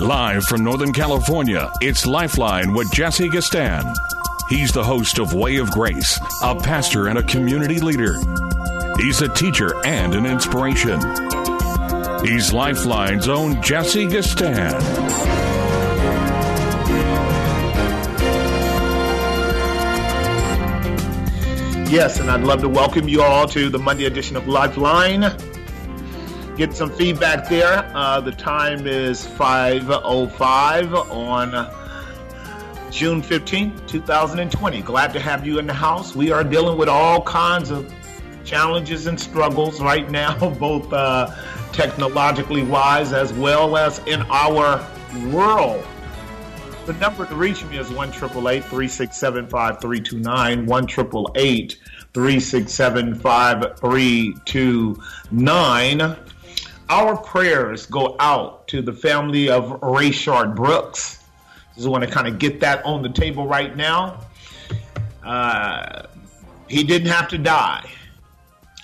Live from Northern California, it's Lifeline with Jesse Gistand. He's the host of Way of Grace, a pastor and a community leader. He's a teacher and an inspiration. He's Lifeline's own Jesse Gistand. Yes, and I'd love to welcome you all to the Monday edition of Lifeline. Get some feedback there. Uh, the time is 5.05 on June 15th, 2020. Glad to have you in the house. We are dealing with all kinds of challenges and struggles right now, both uh, technologically wise as well as in our world. The number to reach me is 1 367 5329. 1 367 5329. Our prayers go out to the family of Rayshard Brooks. Just want to kind of get that on the table right now. Uh, he didn't have to die.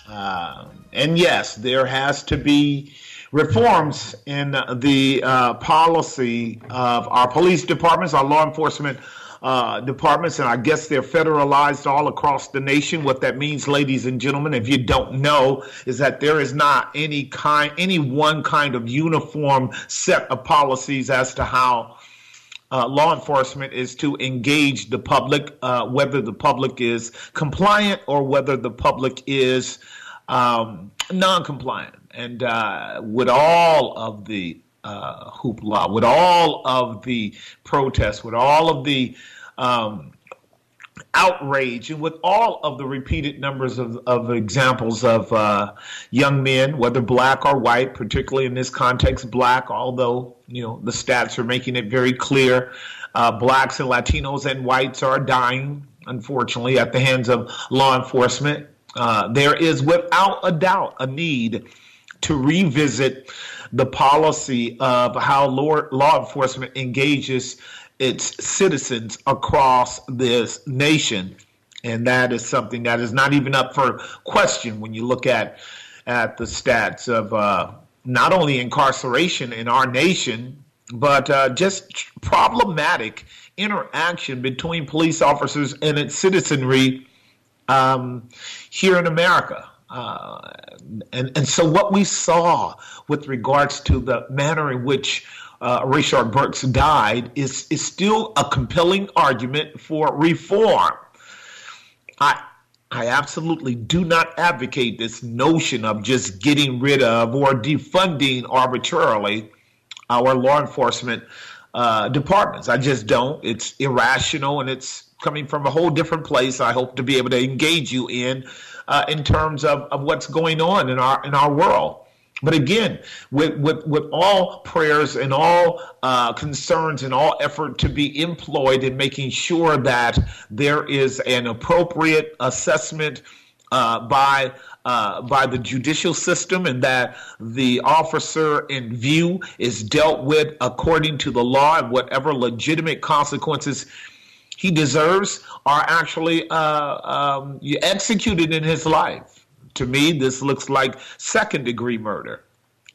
Uh, and yes, there has to be reforms in the uh, policy of our police departments, our law enforcement uh, departments, and I guess they're federalized all across the nation. What that means, ladies and gentlemen, if you don't know, is that there is not any kind, any one kind of uniform set of policies as to how. Uh, law enforcement is to engage the public, uh, whether the public is compliant or whether the public is um, non-compliant and uh, with all of the uh, hoopla, with all of the protests, with all of the um, outrage, and with all of the repeated numbers of, of examples of uh, young men, whether black or white, particularly in this context, black, although you know the stats are making it very clear, uh, blacks and Latinos and whites are dying, unfortunately, at the hands of law enforcement. Uh, there is without a doubt a need to revisit the policy of how law, law enforcement engages its citizens across this nation. And that is something that is not even up for question when you look at at the stats of uh, not only incarceration in our nation, but uh, just problematic interaction between police officers and its citizenry um, here in America. Uh, and, and so what we saw with regards to the manner in which uh, Rayshard Brooks died is, is still a compelling argument for reform. I, I absolutely do not advocate this notion of just getting rid of or defunding arbitrarily our law enforcement uh, departments. I just don't. It's irrational and it's coming from a whole different place. I hope to be able to engage you in uh, in terms of, of what's going on in our in our world. But again, with, with, with all prayers and all uh, concerns and all effort to be employed in making sure that there is an appropriate assessment uh, by uh, by the judicial system and that the officer in view is dealt with according to the law and whatever legitimate consequences he deserves are actually uh, um, executed in his life. To me, this looks like second degree murder.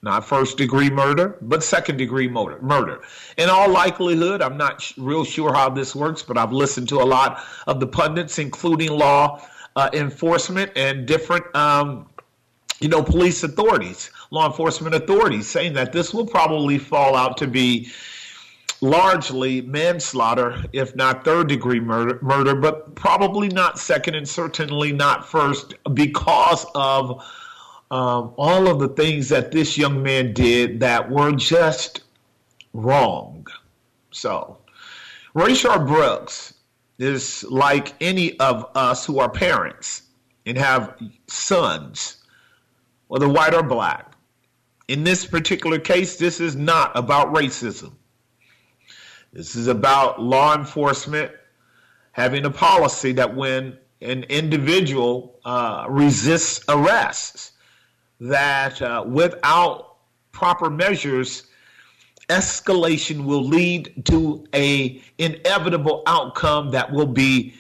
Not first degree murder, but second degree murder. Murder. In all likelihood, I'm not sh- real sure how this works, but I've listened to a lot of the pundits, including law uh, enforcement and different, um, you know, police authorities, law enforcement authorities, saying that this will probably fall out to be largely manslaughter, if not third degree murder, murder, but probably not second and certainly not first because of um, all of the things that this young man did that were just wrong. So, Rayshard Brooks is like any of us who are parents and have sons whether white or black. In this particular case, this is not about racism. This is about law enforcement having a policy that when an individual uh, resists arrests, that uh, without proper measures, escalation will lead to a inevitable outcome that will be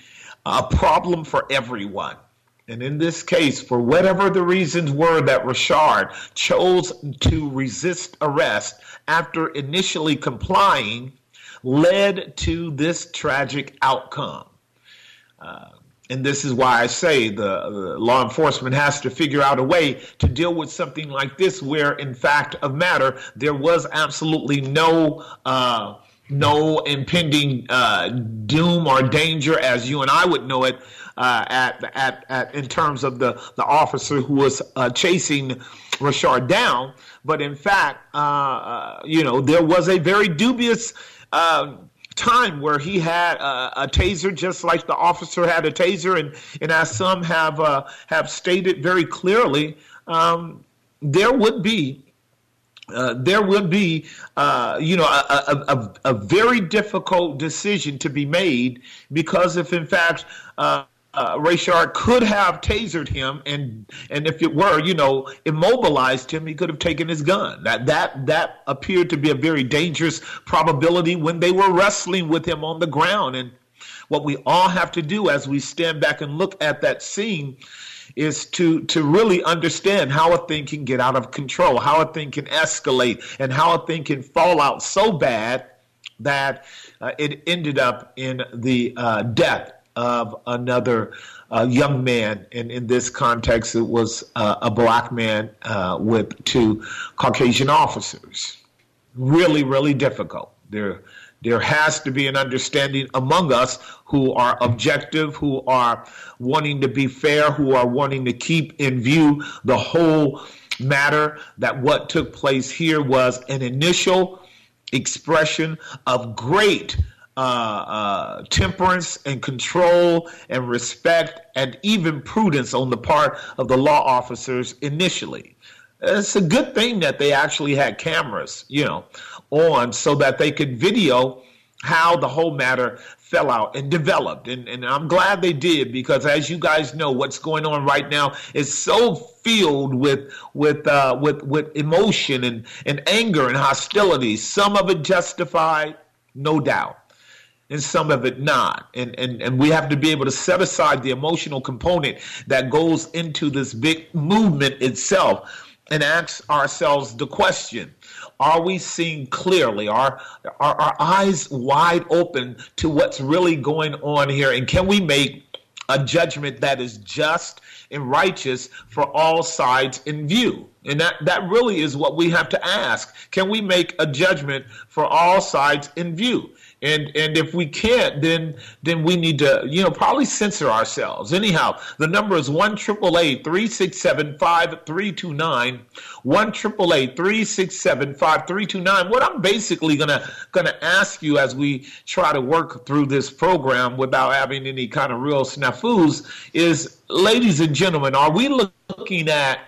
a problem for everyone. And in this case, for whatever the reasons were that Rayshard chose to resist arrest after initially complying, led to this tragic outcome. Uh, and this is why I say the, the, law enforcement has to figure out a way to deal with something like this, where in fact of matter there was absolutely no uh, no impending uh, doom or danger as you and I would know it uh, at, at, at in terms of the the officer who was uh, chasing Rayshard down, but in fact, uh, uh, you know, there was a very dubious time where he had a, a, taser, just like the officer had a taser, and and as some have uh, have stated very clearly, um, there would be. Uh, there would be, uh, you know, a, a, a, very difficult decision to be made because if, in fact, uh, Rayshard could have tasered him, and and if it were, you know, immobilized him, he could have taken his gun. That that that appeared to be a very dangerous probability when they were wrestling with him on the ground. And what we all have to do as we stand back and look at that scene is to to really understand how a thing can get out of control, how a thing can escalate, and how a thing can fall out so bad that uh, it ended up in the uh, death of another uh, young man, and in this context, it was uh, a black man uh, with two Caucasian officers. Really, really difficult. There, there has to be an understanding among us who are objective, who are wanting to be fair, who are wanting to keep in view the whole matter that what took place here was an initial expression of great uh, uh, temperance and control and respect and even prudence on the part of the law officers initially. It's a good thing that they actually had cameras, you know, on so that they could video how the whole matter fell out and developed. And, and I'm glad they did because, as you guys know, what's going on right now is so filled with with uh, with with emotion and, and anger and hostility. Some of it justified, no doubt and some of it not. And, and, and we have to be able to set aside the emotional component that goes into this big movement itself and ask ourselves the question are we seeing clearly? Are, are our eyes wide open to what's really going on here? And can we make a judgment that is just and righteous for all sides in view? And that, that really is what we have to ask. Can we make a judgment for all sides in view? And and if we can't then then we need to you know probably censor ourselves. Anyhow the number is 1 367 5329 1 367 5329 what i'm basically gonna gonna ask you as we try to work through this program without having any kind of real snafus is ladies and gentlemen are we looking at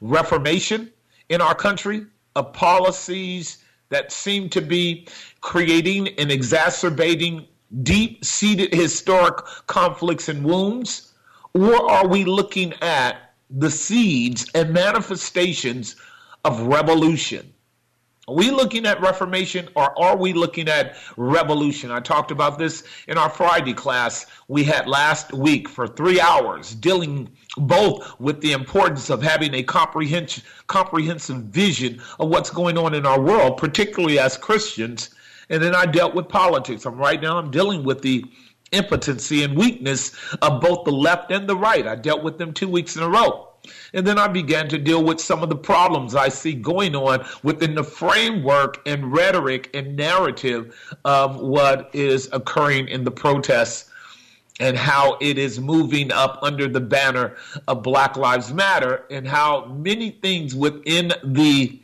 reformation in our country of policies that seem to be creating and exacerbating deep seated historic conflicts and wounds? Or are we looking at the seeds and manifestations of revolution? Are we looking at Reformation or are we looking at revolution? I talked about this in our Friday class we had last week for three hours, dealing both with the importance of having a comprehensive, comprehensive vision of what's going on in our world, particularly as Christians. And then I dealt with politics. I'm right now I'm dealing with the impotency and weakness of both the left and the right. I dealt with them two weeks in a row. And then I began to deal with some of the problems I see going on within the framework and rhetoric and narrative of what is occurring in the protests and how it is moving up under the banner of Black Lives Matter and how many things within the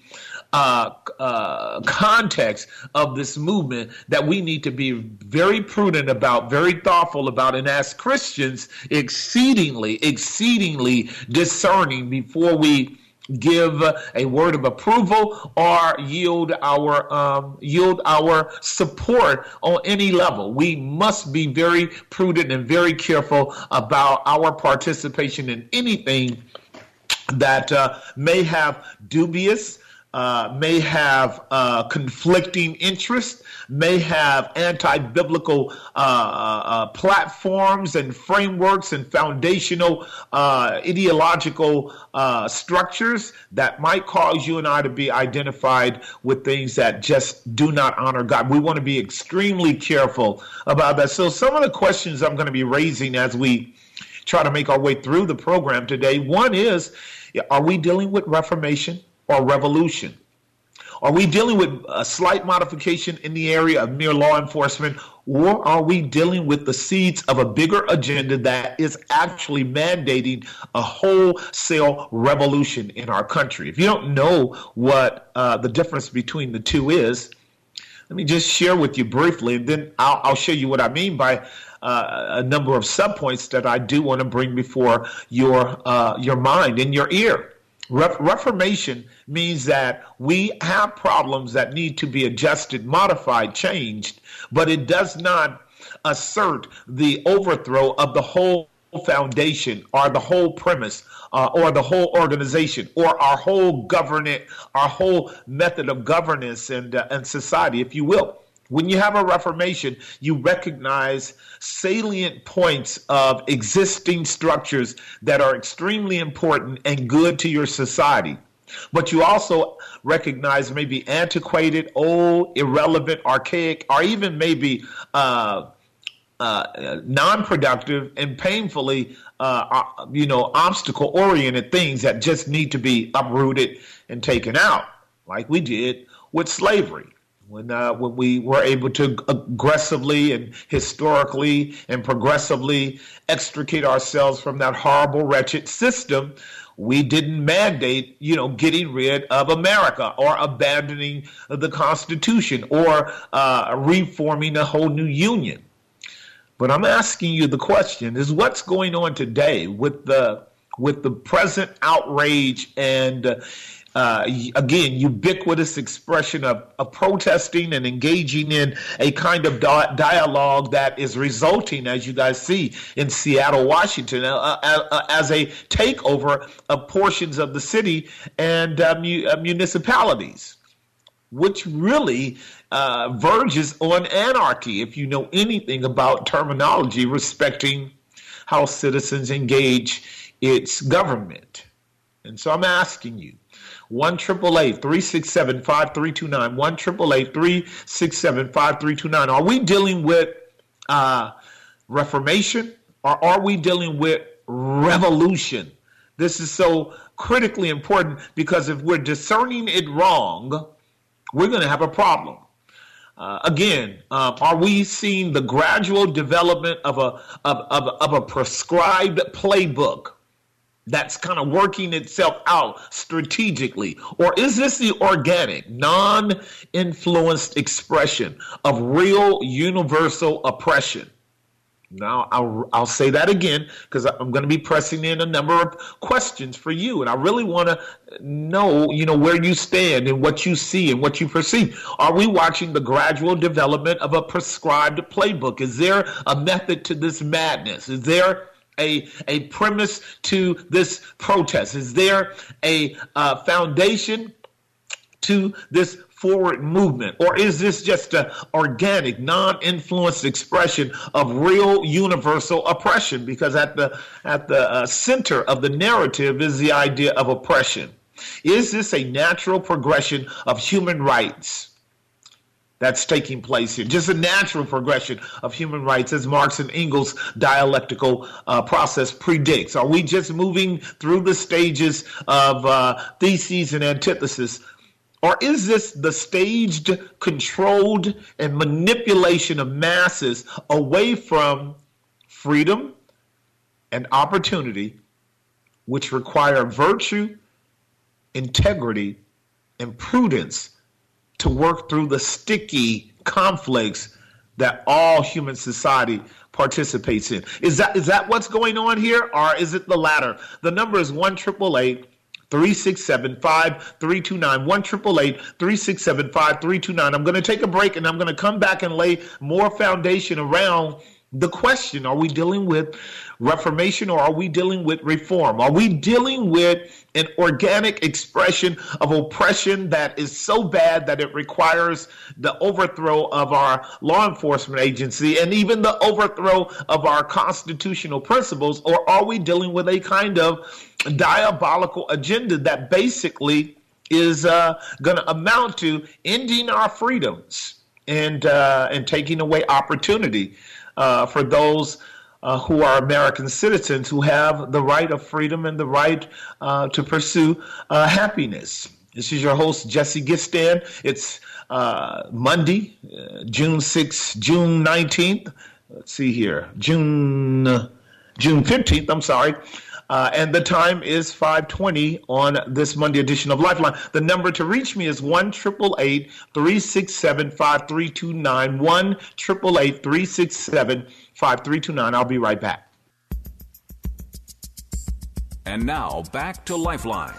uh, uh, context of this movement that we need to be very prudent about, very thoughtful about, and as Christians, exceedingly, exceedingly discerning before we give a word of approval or yield our um, yield our support on any level. We must be very prudent and very careful about our participation in anything that uh, may have dubious, uh, may have uh, conflicting interests, may have anti biblical uh, uh, uh, platforms and frameworks and foundational ideological structures that might cause you and I to be identified with things that just do not honor God. We want to be extremely careful about that. So, some of the questions I'm going to be raising as we try to make our way through the program today one is are we dealing with reformation or revolution? Are we dealing with a slight modification in the area of mere law enforcement, or are we dealing with the seeds of a bigger agenda that is actually mandating a wholesale revolution in our country? If you don't know what uh, the difference between the two is, let me just share with you briefly, and then I'll, I'll show you what I mean by uh, a number of subpoints that I do want to bring before your uh, your mind and your ear. Re- Reformation means that we have problems that need to be adjusted, modified, changed, but it does not assert the overthrow of the whole foundation or the whole premise uh, or the whole organization or our whole government, our whole method of governance and, uh, and society, if you will. When you have a reformation, you recognize salient points of existing structures that are extremely important and good to your society. But you also recognize maybe antiquated, old, irrelevant, archaic, or even maybe uh, uh, non-productive and painfully, uh, uh you know, obstacle-oriented things that just need to be uprooted and taken out, like we did with slavery when uh, when we were able to aggressively and historically and progressively extricate ourselves from that horrible, wretched system, we didn't mandate, you know, getting rid of America or abandoning the Constitution or uh, reforming a whole new union. But I'm asking you the question: Is what's going on today with the with the present outrage and uh, uh, again, ubiquitous expression of, of, protesting and engaging in a kind of di- dialogue that is resulting, as you guys see, in Seattle, Washington, uh, uh, uh as a takeover of portions of the city and uh, mu- uh, municipalities, which really verges on anarchy if you know anything about terminology respecting how citizens engage its government. And so I'm asking you, 1 367 5329. 1 367 5329. Are we dealing with uh, reformation or are we dealing with revolution? This is so critically important because if we're discerning it wrong, we're going to have a problem. Uh, again, uh, are we seeing the gradual development of a of, of, of a prescribed playbook that's kind of working itself out strategically? Or is this the organic, non influenced expression of real universal oppression? Now, I'll, I'll say that again because I'm going to be pressing in a number of questions for you. And I really want to know, you know, where you stand and what you see and what you perceive. Are we watching the gradual development of a prescribed playbook? Is there a method to this madness? Is there a, a premise to this protest? Is there a uh, foundation to this forward movement? Or is this just an organic, non influenced expression of real universal oppression? Because at the, at the uh, center of the narrative is the idea of oppression. Is this a natural progression of human rights? That's taking place here. Just a natural progression of human rights as Marx and Engels' dialectical uh, process predicts. Are we just moving through the stages of uh, theses and antithesis? Or is this the staged, controlled, and manipulation of masses away from freedom and opportunity, which require virtue, integrity, and prudence? To work through the sticky conflicts that all human society participates in. Is that is that what's going on here, or is it the latter? The number is one triple eight 367 5329. 1 367 5329. I'm going to take a break and I'm going to come back and lay more foundation around the question are we dealing with reformation or are we dealing with reform? Are we dealing with an organic expression of oppression that is so bad that it requires the overthrow of our law enforcement agency and even the overthrow of our constitutional principles? Or are we dealing with a kind of diabolical agenda that basically is uh, going to amount to ending our freedoms and uh, and taking away opportunity? Uh, for those uh, who are American citizens who have the right of freedom and the right uh, to pursue uh, happiness. This is your host, Jesse Gistand. It's uh, Monday, June 6th, June 19th. Let's see here, June, June 15th, I'm sorry. Uh, and the time is 520 on this Monday edition of Lifeline. The number to reach me is 1 367 5329. 1 367 5329. I'll be right back. And now back to Lifeline.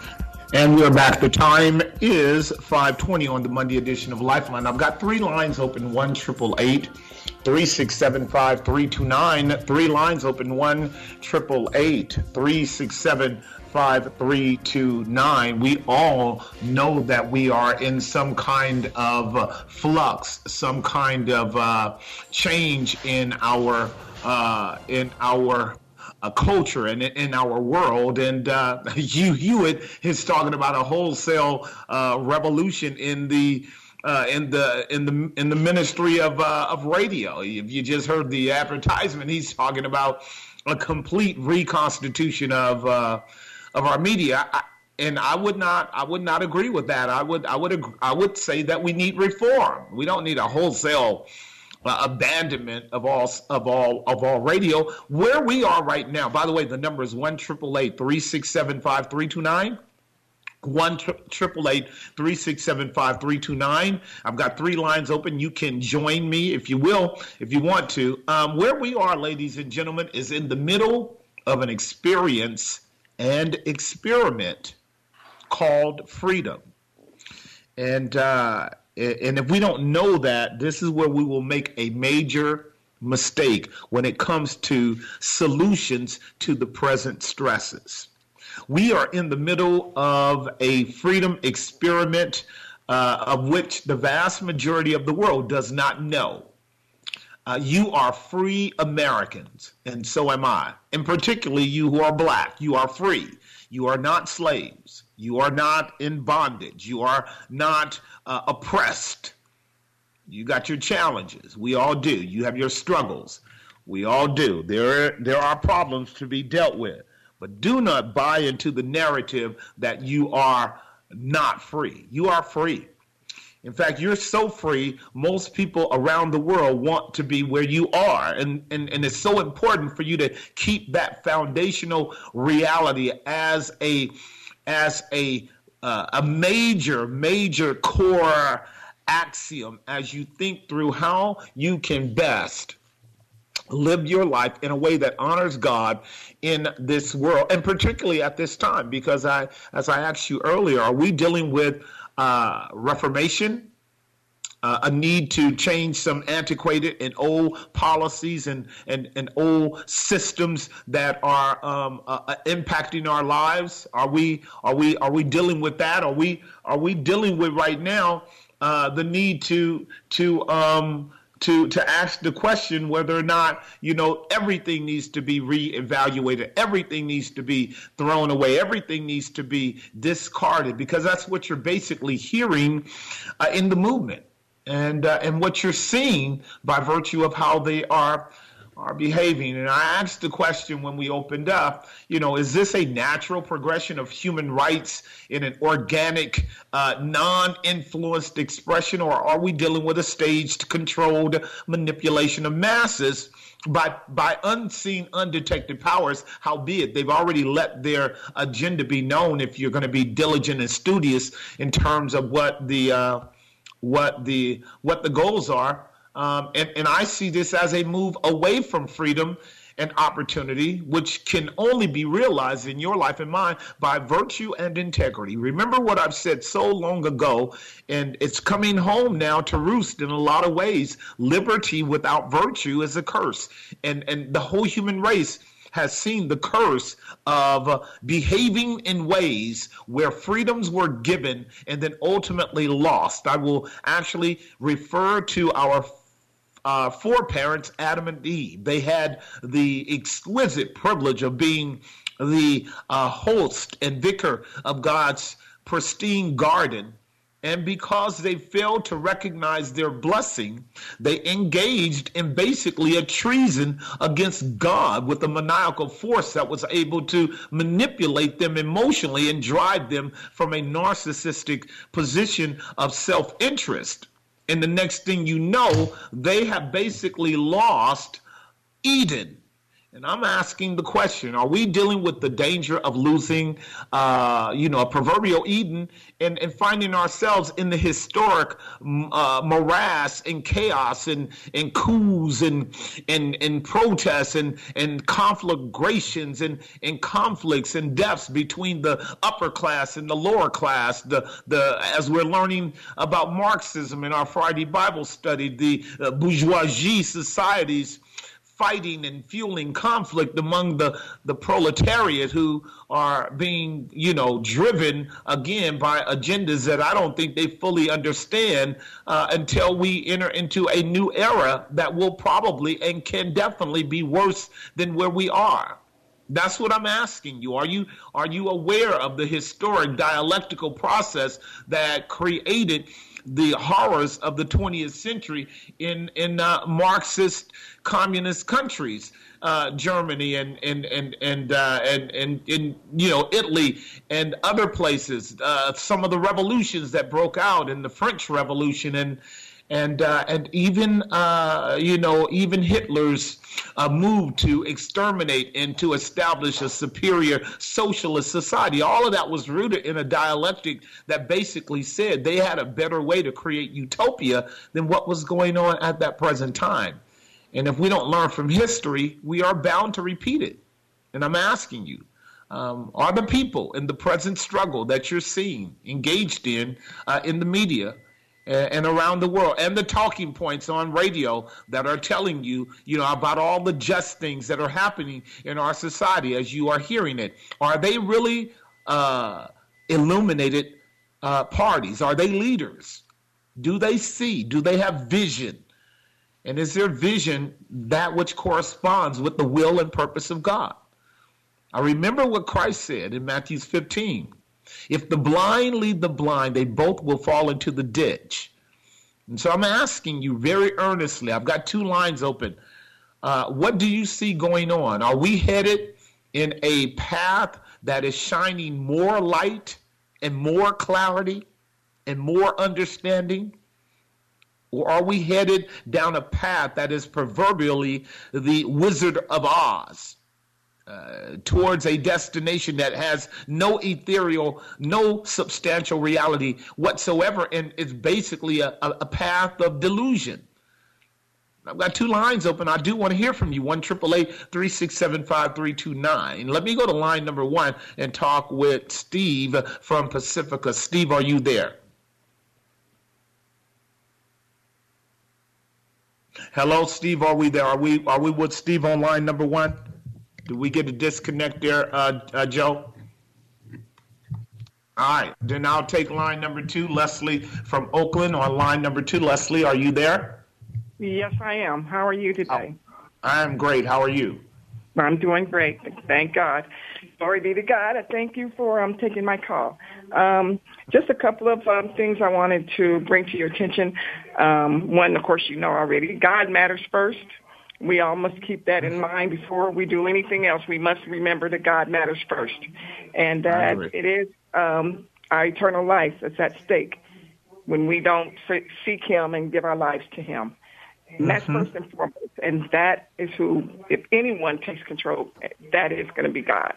And we're back. The time is 520 on the Monday edition of Lifeline. I've got three lines open 1 367 Three lines open 1 367 We all know that we are in some kind of flux, some kind of uh, change in our uh, in our uh, culture and in our world. And uh, Hugh Hewitt is talking about a wholesale uh, revolution in the uh, in the in the in the ministry of uh, of radio. If you just heard the advertisement, he's talking about a complete reconstitution of uh, of our media. I, and I would not I would not agree with that. I would I would I would say that we need reform. We don't need a wholesale uh, abandonment of all of all of all radio. Where we are right now. By the way, the number is one triple eight three six seven five three two nine. One triple eight three six seven five three two nine. I've got three lines open. You can join me if you will, if you want to. Um, where we are, ladies and gentlemen, is in the middle of an experience and experiment called freedom. And uh, and if we don't know that, this is where we will make a major mistake when it comes to solutions to the present stresses. We are in the middle of a freedom experiment uh, of which the vast majority of the world does not know. Uh, you are free Americans, and so am I. And particularly you who are black, you are free. You are not slaves. You are not in bondage. You are not uh, oppressed. You got your challenges. We all do. You have your struggles. We all do. There, there are problems to be dealt with. But do not buy into the narrative that you are not free. You are free. In fact, you're so free, most people around the world want to be where you are. And, and, and it's so important for you to keep that foundational reality as a, as a, uh, a major, major core axiom as you think through how you can best live your life in a way that honors God in this world, and particularly at this time, because I, as I asked you earlier, are we dealing with uh, reformation? Uh, a need to change some antiquated and old policies and, and, and old systems that are um, uh, uh impacting our lives? Are we are we are we dealing with that? Are we are we dealing with right now uh, the need to to um, to to ask the question whether or not you know everything needs to be reevaluated. Everything needs to be thrown away. Everything needs to be discarded because that's what you're basically hearing uh, in the movement. And uh, and what you're seeing by virtue of how they are are behaving. And I asked the question when we opened up, you know, is this a natural progression of human rights in an organic, uh, non influenced expression, or are we dealing with a staged, controlled manipulation of masses? By, by unseen, undetected powers, howbeit they've already let their agenda be known. If you're going to be diligent and studious in terms of what the uh, what the what the goals are, um, and, and I see this as a move away from freedom and opportunity, which can only be realized in your life and mine by virtue and integrity. Remember what I've said so long ago, and it's coming home now to roost in a lot of ways. Liberty without virtue is a curse, and and the whole human race has seen the curse of behaving in ways where freedoms were given and then ultimately lost. I will actually refer to our uh, foreparents, Adam and Eve. They had the exquisite privilege of being the uh, host and vicar of God's pristine garden. And because they failed to recognize their blessing, they engaged in basically a treason against God with a maniacal force that was able to manipulate them emotionally and drive them from a narcissistic position of self interest. And the next thing you know, they have basically lost Eden. And I'm asking the question: Are we dealing with the danger of losing, uh, you know, a proverbial Eden, and, and finding ourselves in the historic uh, morass and chaos and and coups and and and protests and and conflagrations and and conflicts and deaths between the upper class and the lower class? The the as we're learning about Marxism in our Friday Bible study, the uh, bourgeoisie societies fighting and fueling conflict among the, the proletariat who are being, you know, driven again by agendas that I don't think they fully understand uh, until we enter into a new era that will probably and can definitely be worse than where we are. That's what I'm asking you. Are you are you aware of the historic dialectical process that created the horrors of the 20th century in in uh, Marxist communist countries, uh, Germany and and and and, uh, and and in you know Italy and other places. Uh, some of the revolutions that broke out in the French Revolution and and uh, and even uh, you know even Hitler's uh, move to exterminate and to establish a superior socialist society. All of that was rooted in a dialectic that basically said they had a better way to create utopia than what was going on at that present time. And if we don't learn from history, we are bound to repeat it. And I'm asking you, um, are the people in the present struggle that you're seeing engaged in uh, in the media and around the world and the talking points on radio that are telling you you know about all the just things that are happening in our society as you are hearing it. Are they really uh, illuminated uh, parties? Are they leaders? Do they see? Do they have vision? And is their vision that which corresponds with the will and purpose of god? I remember what christ said in matthew 15 if the blind lead the blind, they both will fall into the ditch. And so I'm asking you very earnestly, I've got two lines open. Uh, what do you see going on? Are we headed in a path that is shining more light and more clarity and more understanding? Or are we headed down a path that is proverbially the Wizard of Oz? Uh, towards a destination that has no ethereal, no substantial reality whatsoever, and it's basically a, a, path of delusion. I've got two lines open. I do want to hear from you. One triple eight three six seven five three two nine. Let me go to line number one and talk with Steve from Pacifica. Steve, are you there? Hello, Steve. Are we there? Are we are we with Steve on line number one? Did we get a disconnect there, uh, uh, Joe? All right, then I'll take line number two, Leslie from Oakland on line number two. Leslie, are you there? Yes, I am. How are you today? I'm great. How are you? I'm doing great. Thank God. Glory be to God. I thank you for um, taking my call. Um, just a couple of um, things I wanted to bring to your attention. Um, one, of course, you know already. God matters first. We all must keep that in mind before we do anything else. We must remember that God matters first, and that it is um, our eternal life that's at stake when we don't seek Him and give our lives to Him. And that's mm-hmm. first and foremost. And that is who, if anyone takes control, that is going to be God.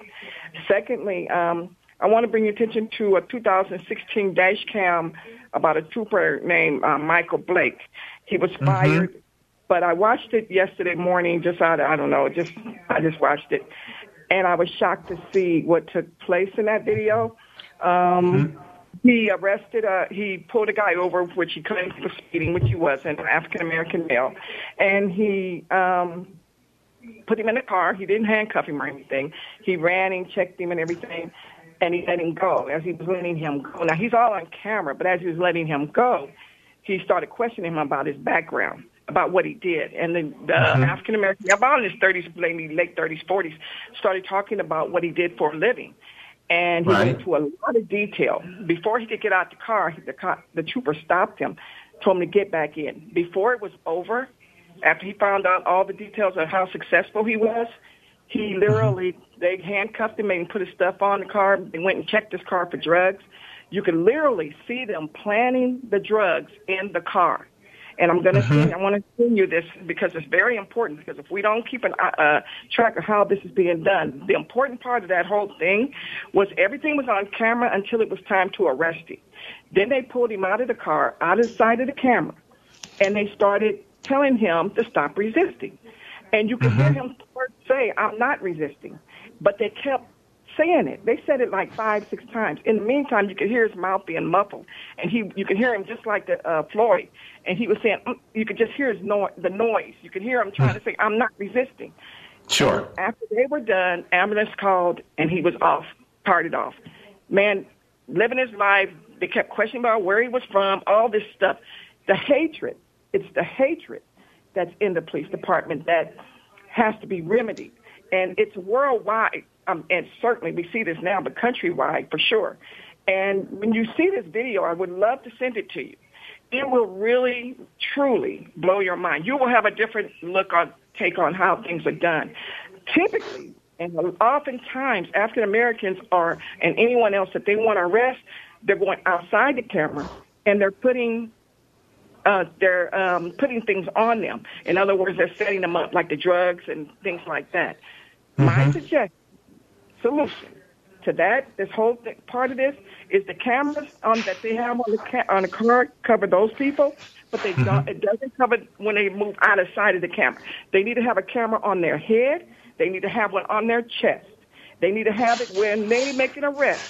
Secondly, um, I want to bring your attention to a 2016 dash cam about a trooper named uh, Michael Blake. He was mm-hmm. fired But I watched it yesterday morning, just out of, I don't know, just I just watched it, and I was shocked to see what took place in that video. Um, mm-hmm. He arrested, uh, he pulled a guy over, which he claimed was speeding, which he wasn't, an African American male, and he um, put him in the car. He didn't handcuff him or anything. He ran and checked him and everything, and he let him go as he was letting him go. Now he's all on camera, but as he was letting him go, he started questioning him about his background about what he did. And the, the mm-hmm. African American, about in his 30s, maybe late 30s, 40s, started talking about what he did for a living and he right. went into a lot of detail. Before he could get out the car, the, car, the trooper stopped him, told him to get back in. Before it was over, after he found out all the details of how successful he was, he mm-hmm. literally they handcuffed him, made him put his stuff on the car. They went and checked his car for drugs. You could literally see them planning the drugs in the car. And I'm going to mm-hmm. I want to send you this because it's very important. Because if we don't keep an uh, uh, track of how this is being done, the important part of that whole thing was everything was on camera until it was time to arrest him. Then they pulled him out of the car, out of sight of the camera, and they started telling him to stop resisting. And you could mm-hmm. hear him say, "I'm not resisting," but they kept saying it. They said it like five, six times. In the meantime, you could hear his mouth being muffled, and he, you could hear him just like the uh, Floyd, and he was saying, mm, you could just hear his no- the noise. You could hear him trying to say, "I'm not resisting." Sure. And after they were done, ambulance called, and he was off, parted off. Man, living his life. They kept questioning about where he was from, all this stuff. The hatred. It's the hatred that's in the police department that has to be remedied, and it's worldwide um, and certainly we see this now, but countrywide for sure. And when you see this video, I would love to send it to you. It will really, truly blow your mind. You will have a different look on, take on how things are done. Typically, and oftentimes, African Americans are, and anyone else that they want to arrest, they're going outside the camera and they're putting uh, they're um, putting things on them. In other words, they're setting them up like the drugs and things like that. Mm-hmm. My suggestion solution to that. This whole th- part of this is the cameras um, that they have on the ca- on the car cover those people, but they don't. Mm-hmm. It doesn't cover when they move out of sight of the camera. They need to have a camera on their head. They need to have one on their chest. They need to have it when they make an arrest.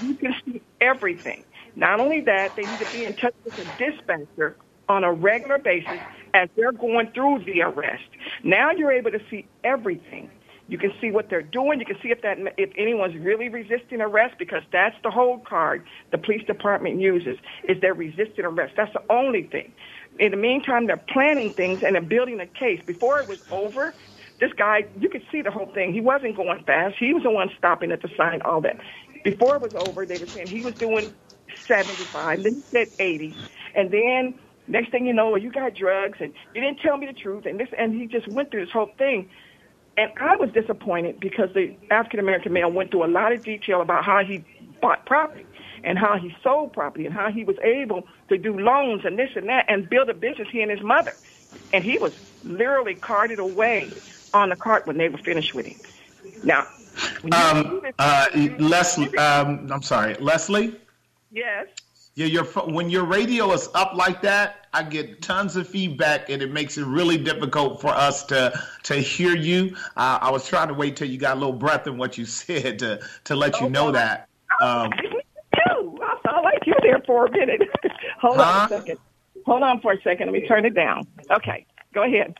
You can see everything. Not only that, they need to be in touch with a dispatcher on a regular basis as they're going through the arrest. Now you're able to see everything you can see what they're doing. You can see if that if anyone's really resisting arrest because that's the hold card the police department uses is they're resisting arrest. That's the only thing. In the meantime, they're planning things and they're building a case. Before it was over, this guy, you could see the whole thing. He wasn't going fast. He was the one stopping at the sign, all that. Before it was over, they were saying he was doing 75, then he said 80, and then next thing you know, you got drugs, and you didn't tell me the truth, and this, and he just went through this whole thing. And I was disappointed because the African American male went through a lot of detail about how he bought property and how he sold property and how he was able to do loans and this and that and build a business he and his mother. And he was literally carted away on the cart when they were finished with him. Now, um, uh, Leslie, um, I'm sorry, Leslie. Yes. Yeah, your when your radio is up like that, I get tons of feedback, and it makes it really difficult for us to to hear you. Uh, I was trying to wait till you got a little breath in what you said to to let you know that. Um, I felt like you there for a minute. Hold huh? on a second. Hold on for a second. Let me turn it down. Okay, go ahead.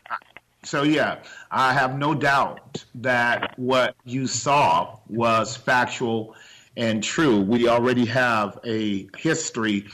So yeah, I have no doubt that what you saw was factual and true. We already have a history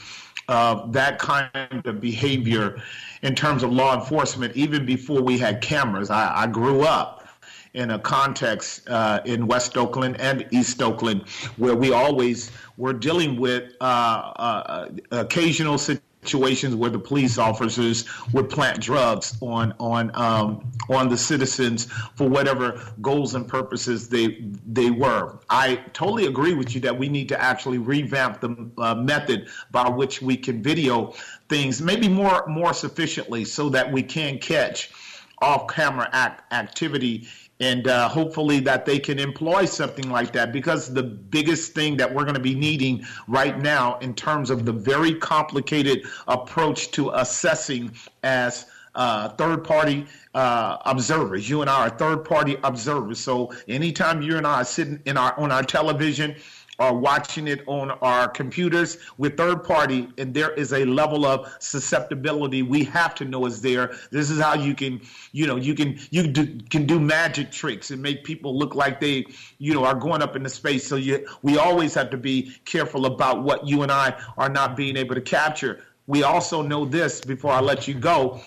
of that kind of behavior in terms of law enforcement, even before we had cameras. I, I grew up in a context uh, in West Oakland and East Oakland where we always were dealing with uh, uh, occasional situations situations where the police officers would plant drugs on on um, on the citizens for whatever goals and purposes they they were. I totally agree with you that we need to actually revamp the uh, method by which we can video things, maybe more more sufficiently, so that we can catch off camera act activity and uh, hopefully that they can employ something like that because the biggest thing that we're going to be needing right now in terms of the very complicated approach to assessing as uh, third party uh, observers. You and I are third party observers. So anytime you and I are sitting in our on our television are watching it on our computers with third party and there is a level of susceptibility we have to know is there. This is how you can you know you can you do, can do magic tricks and make people look like they you know are going up into space. So you we always have to be careful about what you and I are not being able to capture. We also know this before I let you go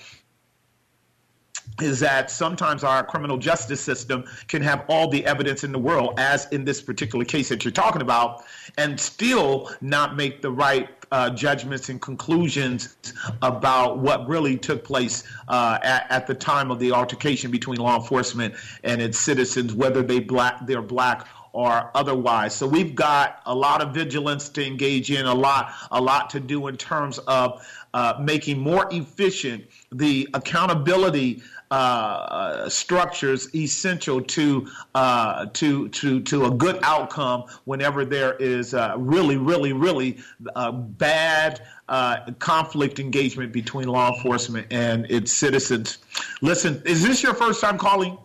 is that sometimes our criminal justice system can have all the evidence in the world, as in this particular case that you're talking about, and still not make the right uh, judgments and conclusions about what really took place uh, at, at, the time of the altercation between law enforcement and its citizens, whether they black, they're black or otherwise. So we've got a lot of vigilance to engage in, a lot, a lot to do in terms of uh, making more efficient the accountability uh, structures essential to uh, to to to a good outcome whenever there is uh, really really really uh, bad uh, conflict engagement between law enforcement and its citizens. Listen, is this your first time calling?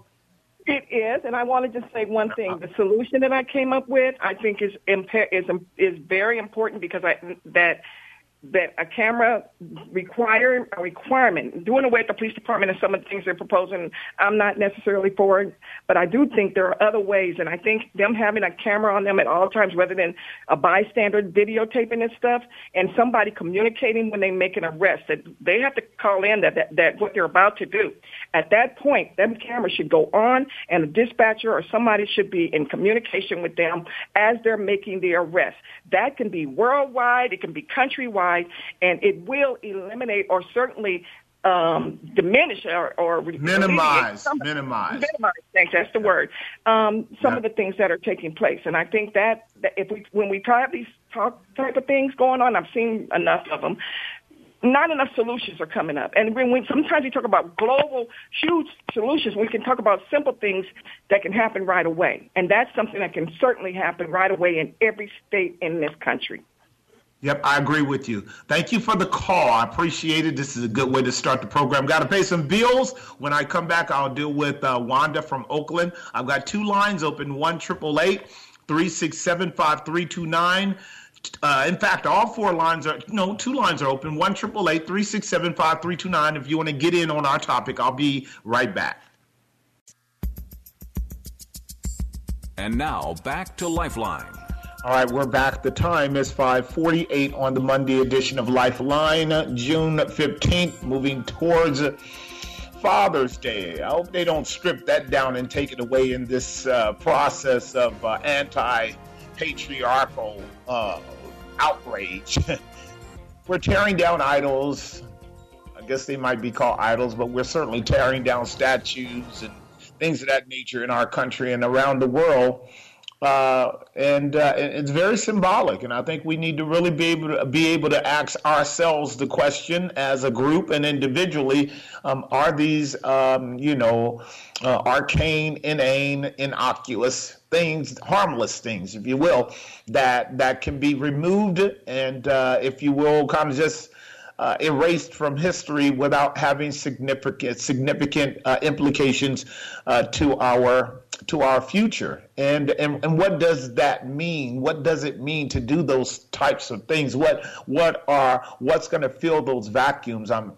It is, and I want to just say one thing. Uh-huh. The solution that I came up with, I think, is impa- is is very important because I that that a camera require a requirement, doing away with the police department and some of the things they're proposing, I'm not necessarily for it, but I do think there are other ways, and I think them having a camera on them at all times rather than a bystander videotaping and stuff, and somebody communicating when they make an arrest, that they have to call in that, that, that what they're about to do. At that point, them cameras should go on, and a dispatcher or somebody should be in communication with them as they're making the arrest. That can be worldwide, it can be countrywide, and it will eliminate or certainly um, diminish or, or minimize, minimize, minimize. Thanks, that's the word. Um, some yeah. of the things that are taking place, and I think that, that if we, when we try these talk, type of things going on, I've seen enough of them. Not enough solutions are coming up, and when we, sometimes we talk about global, huge solutions, we can talk about simple things that can happen right away, and that's something that can certainly happen right away in every state in this country. Yep, I agree with you. Thank you for the call. I appreciate it. This is a good way to start the program. Got to pay some bills. When I come back, I'll deal with uh, Wanda from Oakland. I've got two lines open: one triple eight three six seven five three two nine. Uh, in fact, all four lines are no, two lines are open. One triple eight three six seven five three two nine. If you want to get in on our topic, I'll be right back. And now back to Lifeline. All right, we're back. The time is 5:48 on the Monday edition of Lifeline, June 15th, moving towards Father's Day. I hope they don't strip that down and take it away in this uh, process of uh, anti-patriarchal uh, outrage. we're tearing down idols. I guess they might be called idols, but we're certainly tearing down statues and things of that nature in our country and around the world uh, and uh, it's very symbolic. And I think we need to really be able to be able to ask ourselves the question as a group and individually: um, Are these, um, you know, uh, arcane, inane, innocuous things, harmless things, if you will, that that can be removed and, uh, if you will, kind of just uh, erased from history without having significant significant uh, implications uh, to our to our future. And, and and what does that mean? What does it mean to do those types of things? What what are what's going to fill those vacuums? I'm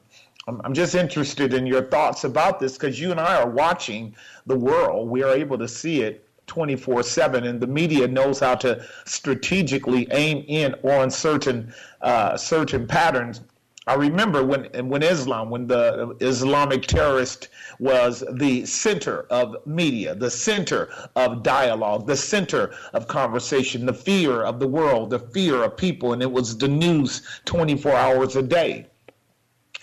I'm just interested in your thoughts about this because you and I are watching the world. We are able to see it 24 7 and the media knows how to strategically aim in on certain uh, certain patterns I remember when when Islam, when the Islamic terrorist was the center of media, the center of dialogue, the center of conversation, the fear of the world, the fear of people, and it was the news 24 hours a day.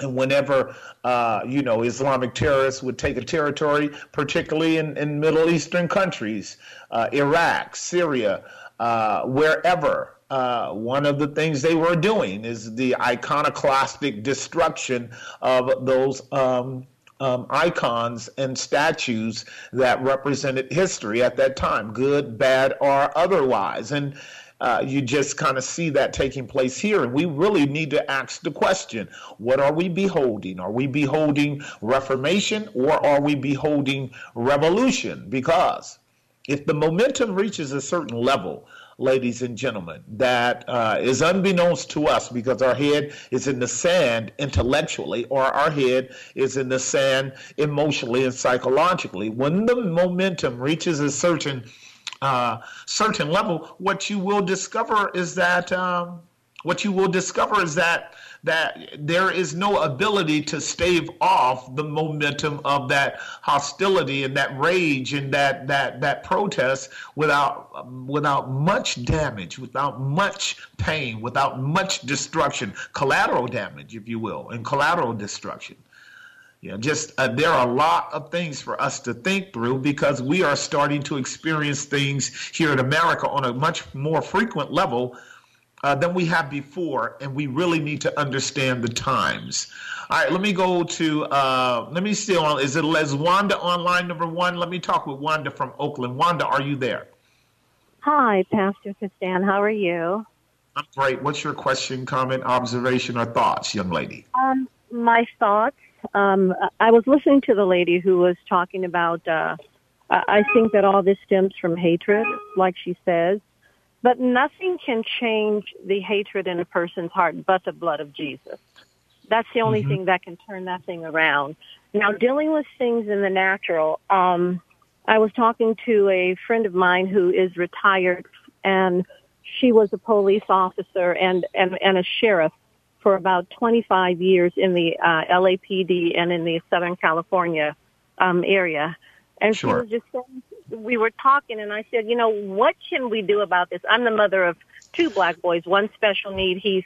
And whenever uh, you know Islamic terrorists would take a territory, particularly in, in Middle Eastern countries, uh, Iraq, Syria, uh, wherever uh, one of the things they were doing is the iconoclastic destruction of those um, um, icons and statues that represented history at that time, good, bad, or otherwise. And uh, you just kind of see that taking place here. And we really need to ask the question what are we beholding? Are we beholding reformation or are we beholding revolution? Because if the momentum reaches a certain level, ladies and gentlemen, that uh, is unbeknownst to us because our head is in the sand intellectually, or our head is in the sand emotionally and psychologically. When the momentum reaches a certain uh, certain level, what you will discover is that um, what you will discover is that that there is no ability to stave off the momentum of that hostility and that rage and that that that protest without without much damage, without much pain, without much destruction, collateral damage, if you will, and collateral destruction. Yeah, just uh, there are a lot of things for us to think through because we are starting to experience things here in America on a much more frequent level uh, than we have before, and we really need to understand the times. All right, let me go to, uh, let me see on, is it Les Wanda online number one? Let me talk with Wanda from Oakland. Wanda, are you there? Hi, Pastor Gistand. How are you? I'm great. What's your question, comment, observation, or thoughts, young lady? Um, my thoughts um, I was listening to the lady who was talking about. Uh, I think that all this stems from hatred, like she says, but nothing can change the hatred in a person's heart but the blood of Jesus. That's the only mm-hmm. thing that can turn that thing around. Now, dealing with things in the natural, um, I was talking to a friend of mine who is retired, and she was a police officer and and, and a sheriff for about 25 years in the uh, LAPD and in the Southern California um, area. And sure. she was just saying, we were talking, and I said, you know, what can we do about this? I'm the mother of two black boys, one special need, he's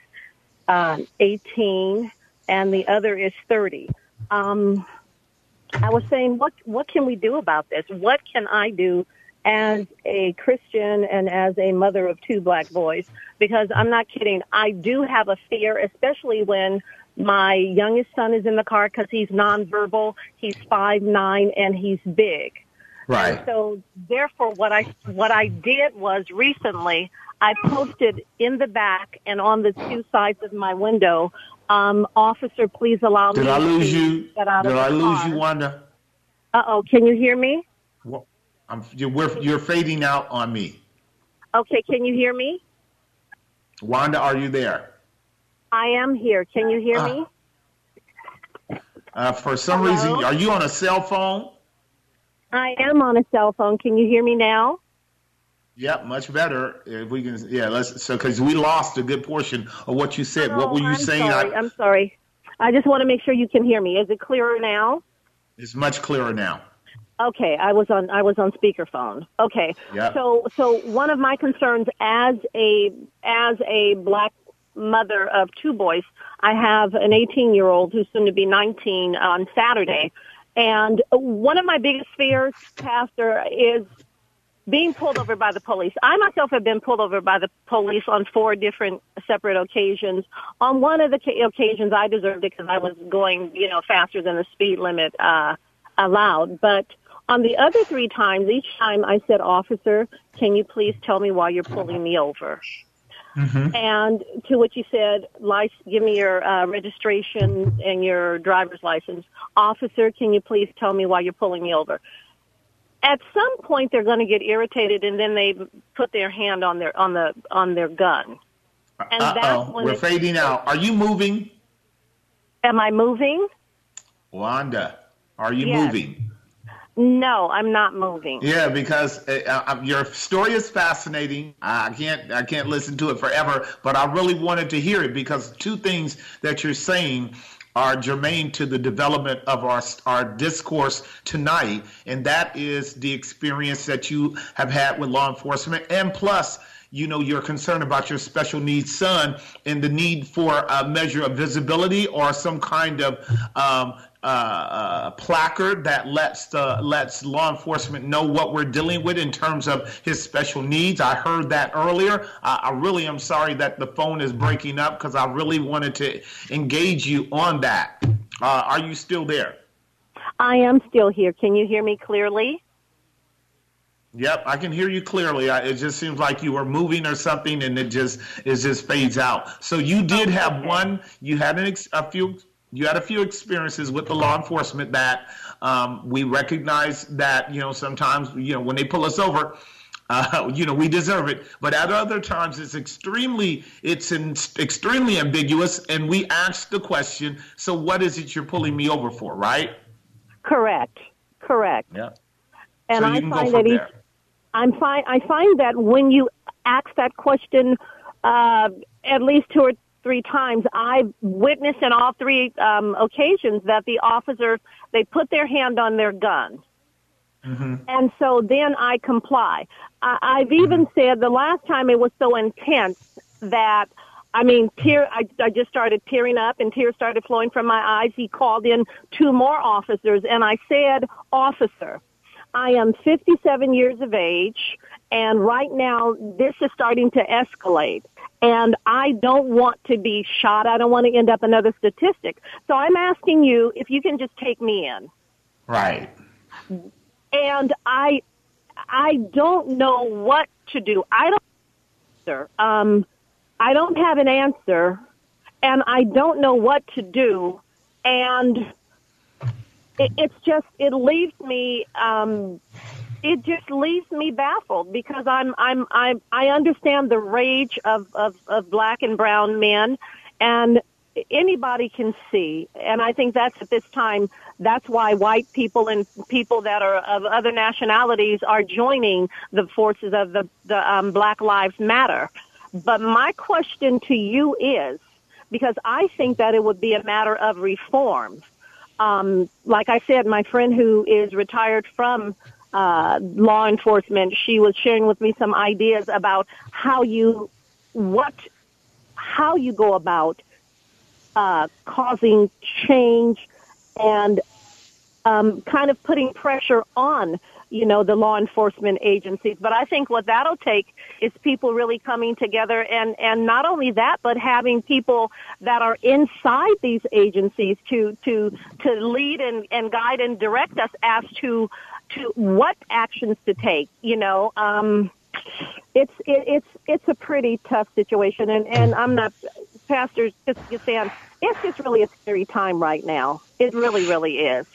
uh, 18, and the other is 30. Um, I was saying, what what can we do about this? What can I do as a Christian and as a mother of two black boys because I'm not kidding. I do have a fear, especially when my youngest son is in the car because he's nonverbal. He's five nine and he's big. Right. And so therefore, what I what I did was recently I posted in the back and on the two sides of my window, um, "Officer, please allow did me." Did I lose you? Did I lose you, Wanda? Uh oh. Can you hear me? I'm, you're, you're fading out on me. Okay, can you hear me? Wanda, are you there? I am here. Can you hear me? Uh, for some Hello? reason, are you on a cell phone? I am on a cell phone. Can you hear me now? Yep, much better. If we can, yeah. Let's so because we lost a good portion of what you said. Oh, what were you I'm saying? Sorry, I, I'm sorry. I just want to make sure you can hear me. Is it clearer now? It's much clearer now. Okay, I was on I was on speakerphone. Okay. Yeah. So so one of my concerns as a as a black mother of two boys, I have an 18 year old who's soon to be 19 on Saturday, and one of my biggest fears, Pastor, is being pulled over by the police. I myself have been pulled over by the police on four different separate occasions. On one of the occasions, I deserved it because I was going, you know, faster than the speed limit uh, allowed. But on the other three times, each time I said, officer, can you please tell me why you're pulling me over? Mm-hmm. And to which he said, give me your uh, registration and your driver's license. Officer, can you please tell me why you're pulling me over? At some point, they're going to get irritated, and then they put their hand on their on the on their gun. And Uh-oh. that's when we're fading out. Are you moving? Am I moving? Wanda, are you yes. moving? No, I'm not moving. Yeah, because uh, uh, your story is fascinating. I can't I can't listen to it forever, but I really wanted to hear it because two things that you're saying are germane to the development of our our discourse tonight, and that is the experience that you have had with law enforcement, and plus you know you're concerned about your special needs son and the need for a measure of visibility or some kind of um, uh, uh, placard that lets the lets law enforcement know what we're dealing with in terms of his special needs. I heard that earlier. I, I really am sorry that the phone is breaking up because I really wanted to engage you on that. Uh, are you still there? I am still here. Can you hear me clearly? Yep, I can hear you clearly. I, it just seems like you were moving or something, and it just it just fades out. So you did have one. You had an ex, a few. You had a few experiences with the law enforcement that um, we recognize that you know sometimes you know when they pull us over, uh, you know we deserve it. But at other times it's extremely it's in, extremely ambiguous, and we ask the question: So what is it you're pulling me over for? Right? Correct. Correct. Yeah. And so I you can go find that each. I'm find I find that when you ask that question uh, at least two or three times, I've witnessed in all three um, occasions that the officers they put their hand on their gun. And so then I comply. I, I've even said the last time it was so intense that I mean, tear. I, I just started tearing up, and tears started flowing from my eyes. He called in two more officers, and I said, "Officer, I am 57 years of age, and right now this is starting to escalate. And I don't want to be shot. I don't want to end up another statistic. So I'm asking you if you can just take me in. Right. And I, I don't know what to do. I don't, sir. Um, I don't have an answer, and I don't know what to do. And it, it's just it leaves me um it just leaves me baffled because I'm I'm I'm I understand the rage of of, of black and brown men and anybody can see and I think that's at this time that's why white people and people that are of other nationalities are joining the forces of the the um, Black Lives Matter. But my question to you is because I think that it would be a matter of reform um, like I said, my friend who is retired from uh, law enforcement, she was sharing with me some ideas about how you, what, how you go about uh, causing change and um, kind of putting pressure on, you know, the law enforcement agencies. But I think what that'll take is people really coming together and, and not only that, but having people that are inside these agencies to, to, to lead and, and guide and direct us as to, to what actions to take, you know, um, it's, it, it's, it's a pretty tough situation and, and I'm not, Pastor, saying, it's just really a scary time right now. It really, really is.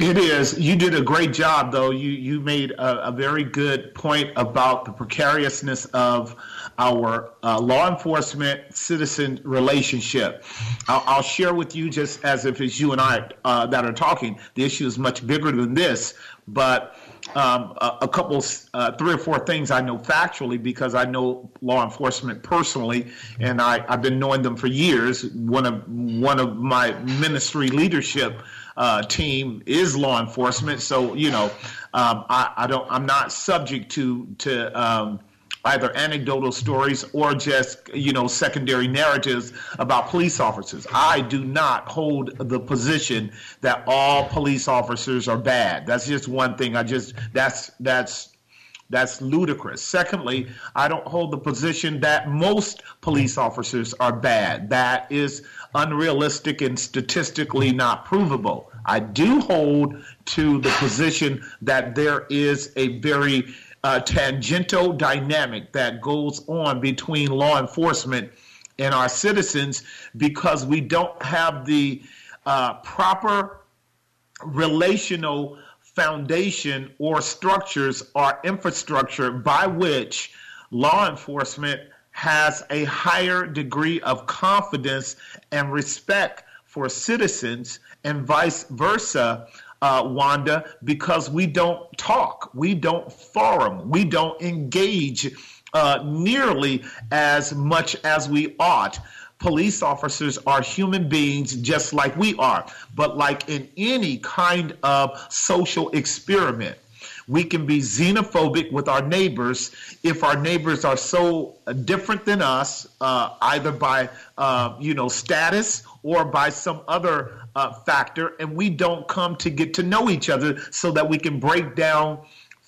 It is. You did a great job, though. You you made a, a very good point about the precariousness of our uh, law enforcement citizen relationship. I'll, I'll, share with you, just as if it's you and I uh, that are talking. The issue is much bigger than this, but um, a, a, couple, uh, three or four things I know factually because I know law enforcement personally, and I, I've been knowing them for years. One of one of my ministry leadership uh, team is law enforcement, so you know um, I, I, don't. I'm not subject to to. Um, either anecdotal stories or just you know secondary narratives about police officers. I do not hold the position that all police officers are bad. That's just one thing. I just that's that's that's ludicrous. Secondly, I don't hold the position that most police officers are bad. That is unrealistic and statistically not provable. I do hold to the position that there is a very uh, tangential dynamic that goes on between law enforcement and our citizens because we don't have the uh, proper relational foundation or structures or infrastructure by which law enforcement has a higher degree of confidence and respect for citizens and vice versa uh, Wanda, because we don't talk, we don't forum, we don't engage uh, nearly as much as we ought. Police officers are human beings just like we are, but like in any kind of social experiment. We can be xenophobic with our neighbors if our neighbors are so different than us, uh, either by uh, you know status or by some other uh, factor, and we don't come to get to know each other so that we can break down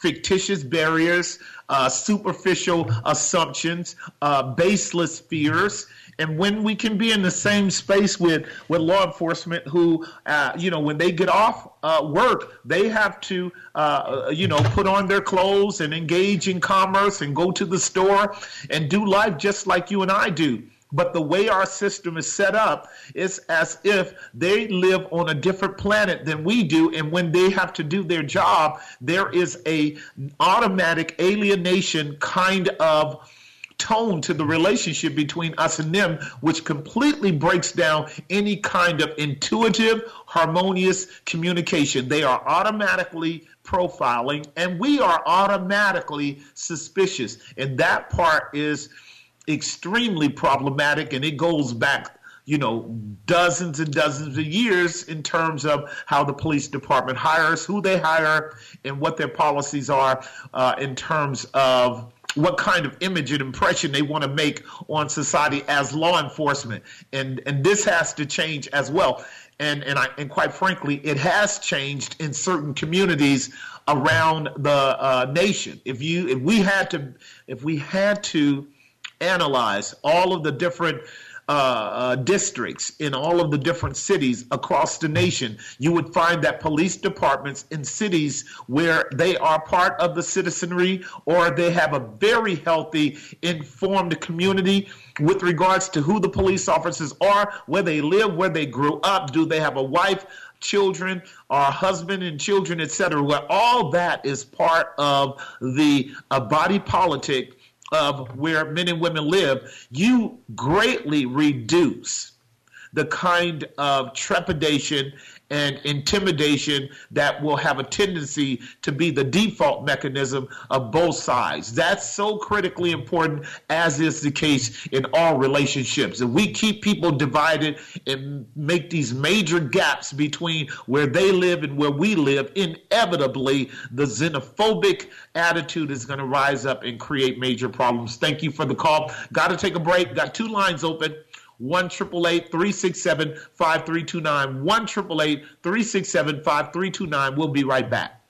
fictitious barriers, uh, superficial assumptions, uh, baseless fears, and when we can be in the same space with with law enforcement who uh, you know when they get off uh, work they have to uh, you know put on their clothes and engage in commerce and go to the store and do life just like you and I do. But the way our system is set up is as if they live on a different planet than we do. And when they have to do their job there is a automatic alienation kind of tone to the relationship between us and them, which completely breaks down any kind of intuitive, harmonious communication. They are automatically profiling, and we are automatically suspicious. And that part is extremely problematic, and it goes back you know, dozens and dozens of years in terms of how the police department hires, who they hire, and what their policies are uh, in terms of what kind of image and impression they want to make on society as law enforcement. And and this has to change as well. And and I and quite frankly, it has changed in certain communities around the uh, nation. If you if we had to if we had to analyze all of the different uh, districts in all of the different cities across the nation, you would find that police departments in cities where they are part of the citizenry or they have a very healthy, informed community with regards to who the police officers are, where they live, where they grew up, do they have a wife, children, or husband and children, etc. Where all that is part of the uh, body politic of where men and women live, you greatly reduce the kind of trepidation and intimidation that will have a tendency to be the default mechanism of both sides. That's so critically important, as is the case in all relationships. If we keep people divided and make these major gaps between where they live and where we live, inevitably the xenophobic attitude is going to rise up and create major problems. Thank you for the call. Got to take a break. Got two lines open. 1 367 5329. 1 367 5329. We'll be right back.